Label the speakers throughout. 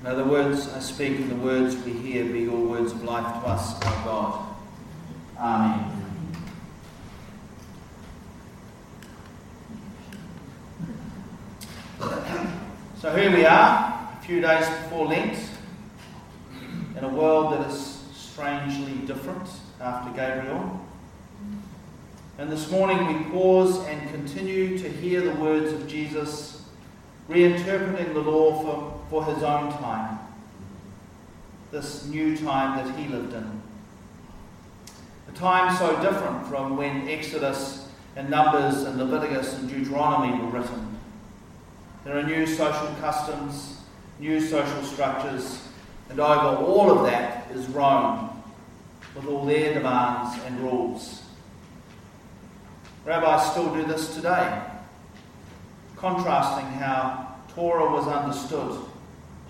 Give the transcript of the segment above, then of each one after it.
Speaker 1: May the words I speak and the words we hear be your words of life to us, O God. Amen. So here we are, a few days before Lent, in a world that is strangely different after Gabrielle. And this morning we pause and continue to hear the words of Jesus reinterpreting the law for, for his own time, this new time that he lived in. A time so different from when Exodus and Numbers and Leviticus and Deuteronomy were written. There are new social customs, new social structures, and over all of that is Rome, with all their demands and rules. Rabbis still do this today, contrasting how Torah was understood,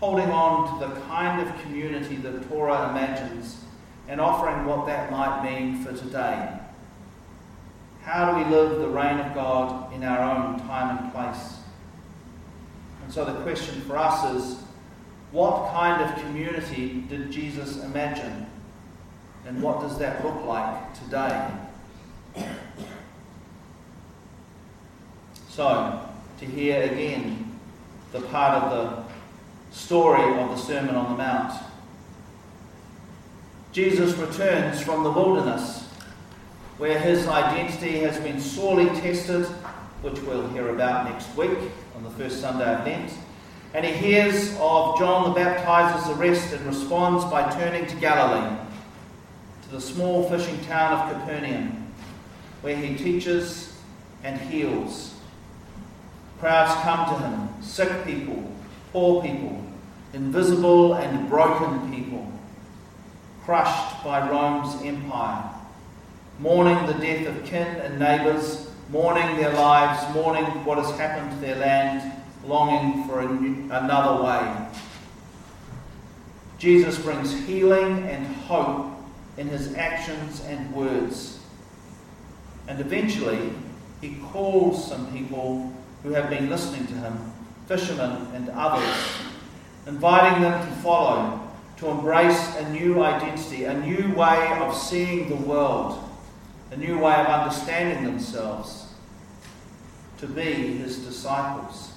Speaker 1: holding on to the kind of community that Torah imagines, and offering what that might mean for today. How do we live the reign of God in our own time and place? And so the question for us is what kind of community did Jesus imagine? And what does that look like today? So, to hear again the part of the story of the Sermon on the Mount. Jesus returns from the wilderness where his identity has been sorely tested, which we'll hear about next week on the first Sunday of Lent. And he hears of John the Baptizer's arrest and responds by turning to Galilee, to the small fishing town of Capernaum, where he teaches and heals Crowds come to him sick people, poor people, invisible and broken people, crushed by Rome's empire, mourning the death of kin and neighbours, mourning their lives, mourning what has happened to their land, longing for new, another way. Jesus brings healing and hope in his actions and words. And eventually, he calls some people who have been listening to him, fishermen and others, inviting them to follow, to embrace a new identity, a new way of seeing the world, a new way of understanding themselves, to be his disciples.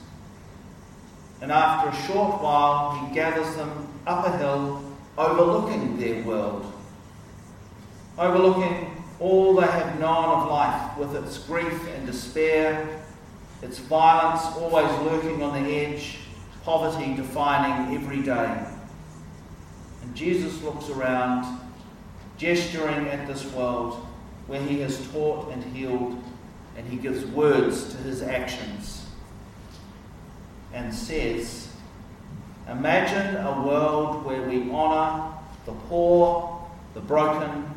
Speaker 1: And after a short while, he gathers them up a hill overlooking their world, overlooking all they have known of life with its grief and despair its violence always lurking on the edge, poverty defining every day. And Jesus looks around, gesturing at this world where he has taught and healed, and he gives words to his actions and says, Imagine a world where we honour the poor, the broken,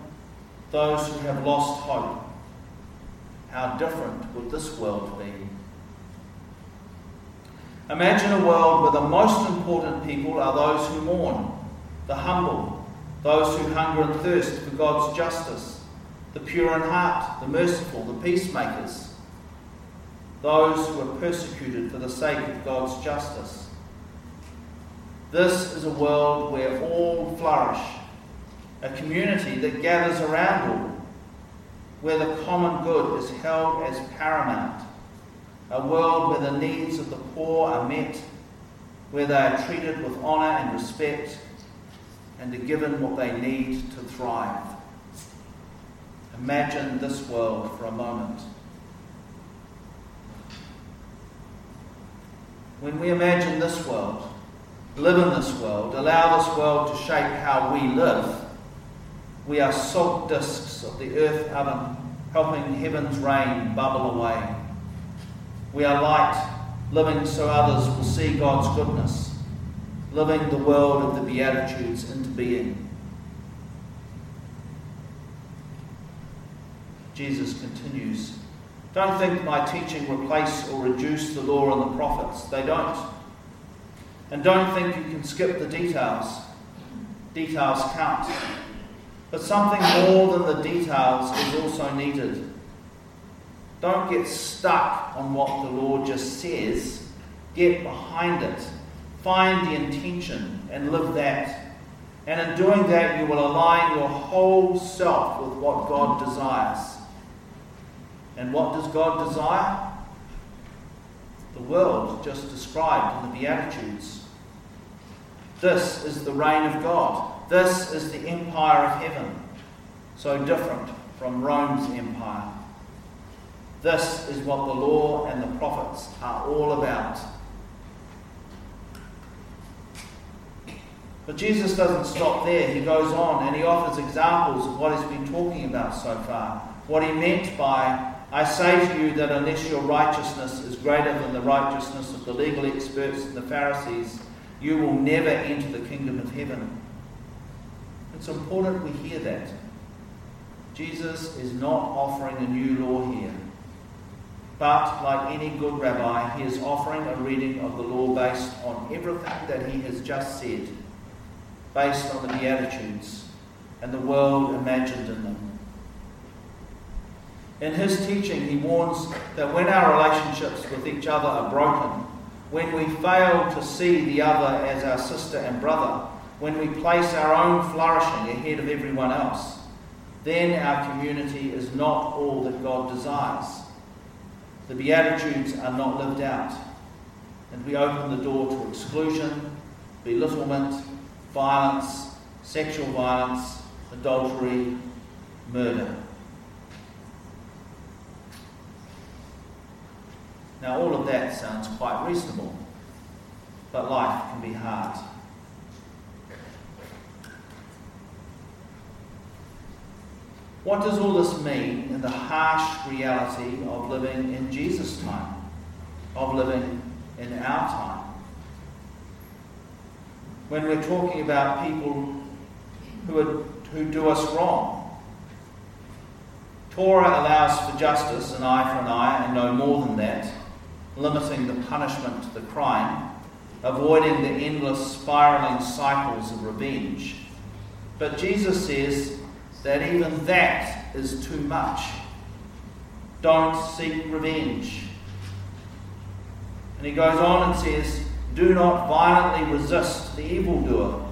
Speaker 1: those who have lost hope. How different would this world be? Imagine a world where the most important people are those who mourn, the humble, those who hunger and thirst for God's justice, the pure in heart, the merciful, the peacemakers, those who are persecuted for the sake of God's justice. This is a world where all flourish, a community that gathers around all, where the common good is held as paramount a world where the needs of the poor are met, where they are treated with honour and respect, and are given what they need to thrive. Imagine this world for a moment. When we imagine this world, live in this world, allow this world to shape how we live, we are salt discs of the earth oven, helping heaven's rain bubble away. We are light, living so others will see God's goodness, living the world of the Beatitudes into being. Jesus continues Don't think my teaching replace or reduce the law and the prophets. They don't. And don't think you can skip the details. Details count. But something more than the details is also needed. Don't get stuck on what the Lord just says. Get behind it. find the intention and live that. And in doing that, you will align your whole self with what God desires. And what does God desire? The world just described in the Beatitudes. This is the reign of God. This is the empire of heaven. So different from Rome's empire. This is what the law and the prophets are all about. But Jesus doesn't stop there. He goes on and he offers examples of what he's been talking about so far. What he meant by, I say to you that unless your righteousness is greater than the righteousness of the legal experts and the Pharisees, you will never enter the kingdom of heaven. It's important we hear that. Jesus is not offering a new law here. But, like any good rabbi, he is offering a reading of the law based on everything that he has just said, based on the Beatitudes and the world imagined in them. In his teaching, he warns that when our relationships with each other are broken, when we fail to see the other as our sister and brother, when we place our own flourishing ahead of everyone else, then our community is not all that God desires. The Beatitudes are not lived out, and we open the door to exclusion, belittlement, violence, sexual violence, adultery, murder. Now, all of that sounds quite reasonable, but life can be hard. What does all this mean in the harsh reality of living in Jesus' time, of living in our time? When we're talking about people who, are, who do us wrong. Torah allows for justice, an eye for an eye, and no more than that limiting the punishment to the crime, avoiding the endless spiraling cycles of revenge. But Jesus says that even that is too much. Don't seek revenge. And he goes on and says, Do not violently resist the evildoer.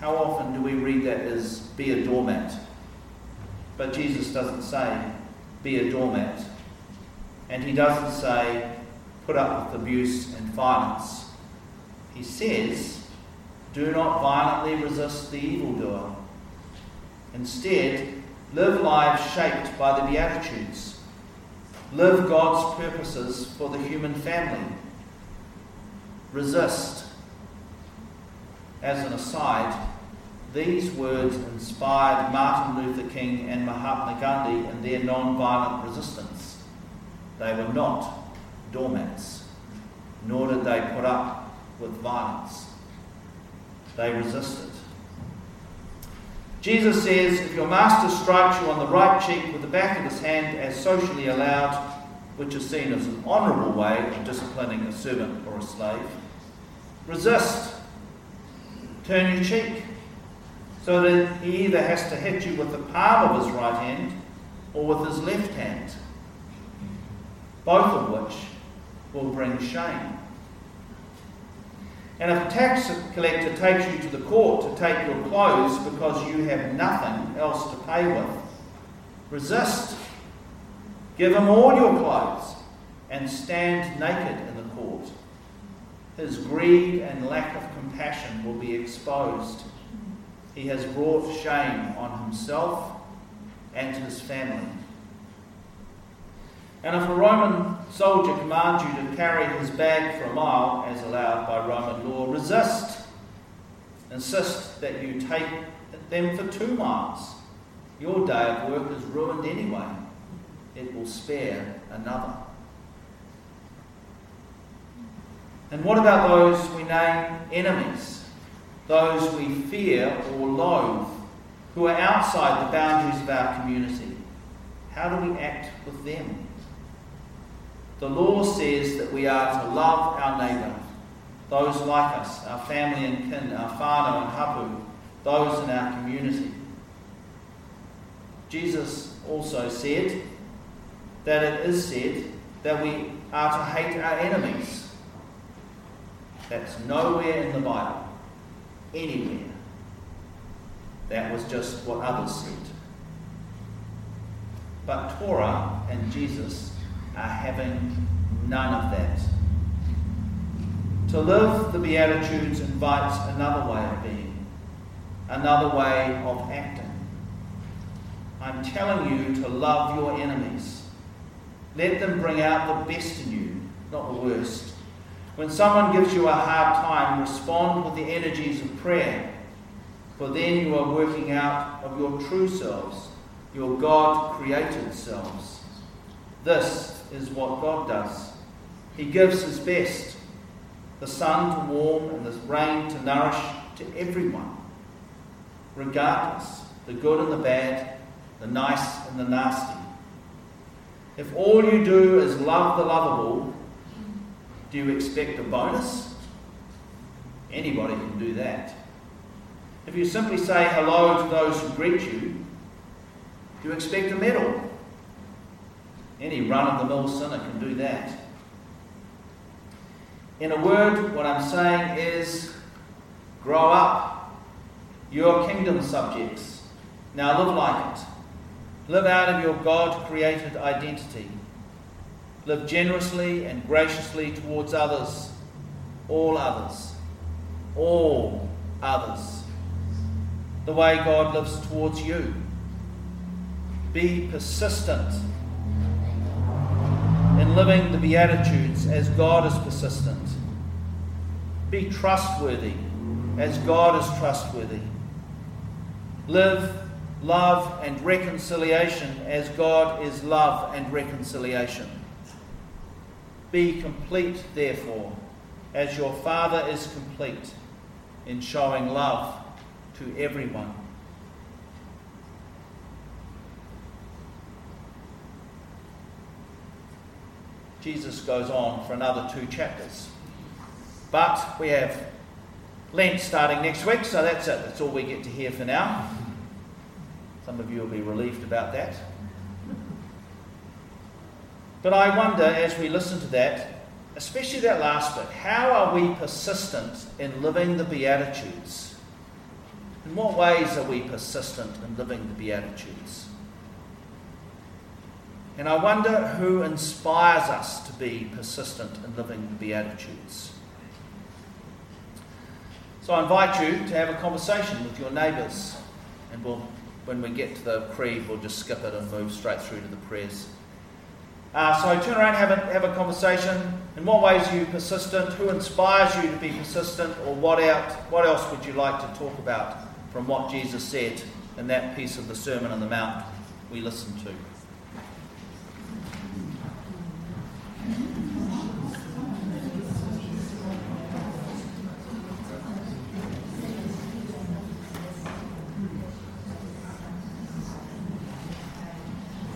Speaker 1: How often do we read that as be a doormat? But Jesus doesn't say, be a doormat. And he doesn't say, put up with abuse and violence. He says, do not violently resist the evildoer. Instead, live lives shaped by the Beatitudes. Live God's purposes for the human family. Resist. As an aside, these words inspired Martin Luther King and Mahatma Gandhi in their non-violent resistance. They were not doormats, nor did they put up with violence. They resisted. Jesus says, If your master strikes you on the right cheek with the back of his hand, as socially allowed, which is seen as an honourable way of disciplining a servant or a slave, resist. Turn your cheek so that he either has to hit you with the palm of his right hand or with his left hand both of which will bring shame. And if a tax collector takes you to the court to take your clothes because you have nothing else to pay with, resist. Give him all your clothes and stand naked in the court. His greed and lack of compassion will be exposed. He has brought shame on himself and his family. And if a Roman soldier commands you to carry his bag for a mile, as allowed by Roman law, resist. Insist that you take them for two miles. Your day of work is ruined anyway. It will spare another. And what about those we name enemies? Those we fear or loathe, who are outside the boundaries of our community? How do we act with them? The law says that we are to love our neighbour, those like us, our family and kin, our whānau and hapu, those in our community. Jesus also said that it is said that we are to hate our enemies. That's nowhere in the Bible, anywhere. That was just what others said. But Torah and Jesus are having none of that. To live the Beatitudes invites another way of being, another way of acting. I'm telling you to love your enemies. Let them bring out the best in you, not the worst. When someone gives you a hard time, respond with the energies of prayer, for then you are working out of your true selves, your God created selves. This is what God does. He gives His best the sun to warm and the rain to nourish to everyone, regardless, the good and the bad, the nice and the nasty. If all you do is love the lovable, do you expect a bonus? Anybody can do that. If you simply say hello to those who greet you, do you expect a medal? Any run of the mill sinner can do that. In a word, what I'm saying is grow up. You're kingdom subjects. Now live like it. Live out of your God created identity. Live generously and graciously towards others, all others, all others, the way God lives towards you. Be persistent in living the Beatitudes as God is persistent. Be trustworthy as God is trustworthy. Live love and reconciliation as God is love and reconciliation. Be complete, therefore, as your Father is complete in showing love to everyone. Jesus goes on for another two chapters. But we have Lent starting next week, so that's it. That's all we get to hear for now. Some of you will be relieved about that. But I wonder as we listen to that, especially that last bit, how are we persistent in living the Beatitudes? In what ways are we persistent in living the Beatitudes? And I wonder who inspires us to be persistent in living the Beatitudes. So I invite you to have a conversation with your neighbours, and we'll when we get to the creed, we'll just skip it and move straight through to the prayers. Uh, so turn around, have a, have a conversation. In what ways are you persistent? Who inspires you to be persistent? Or what, out, what else would you like to talk about from what Jesus said in that piece of the Sermon on the Mount we listened to?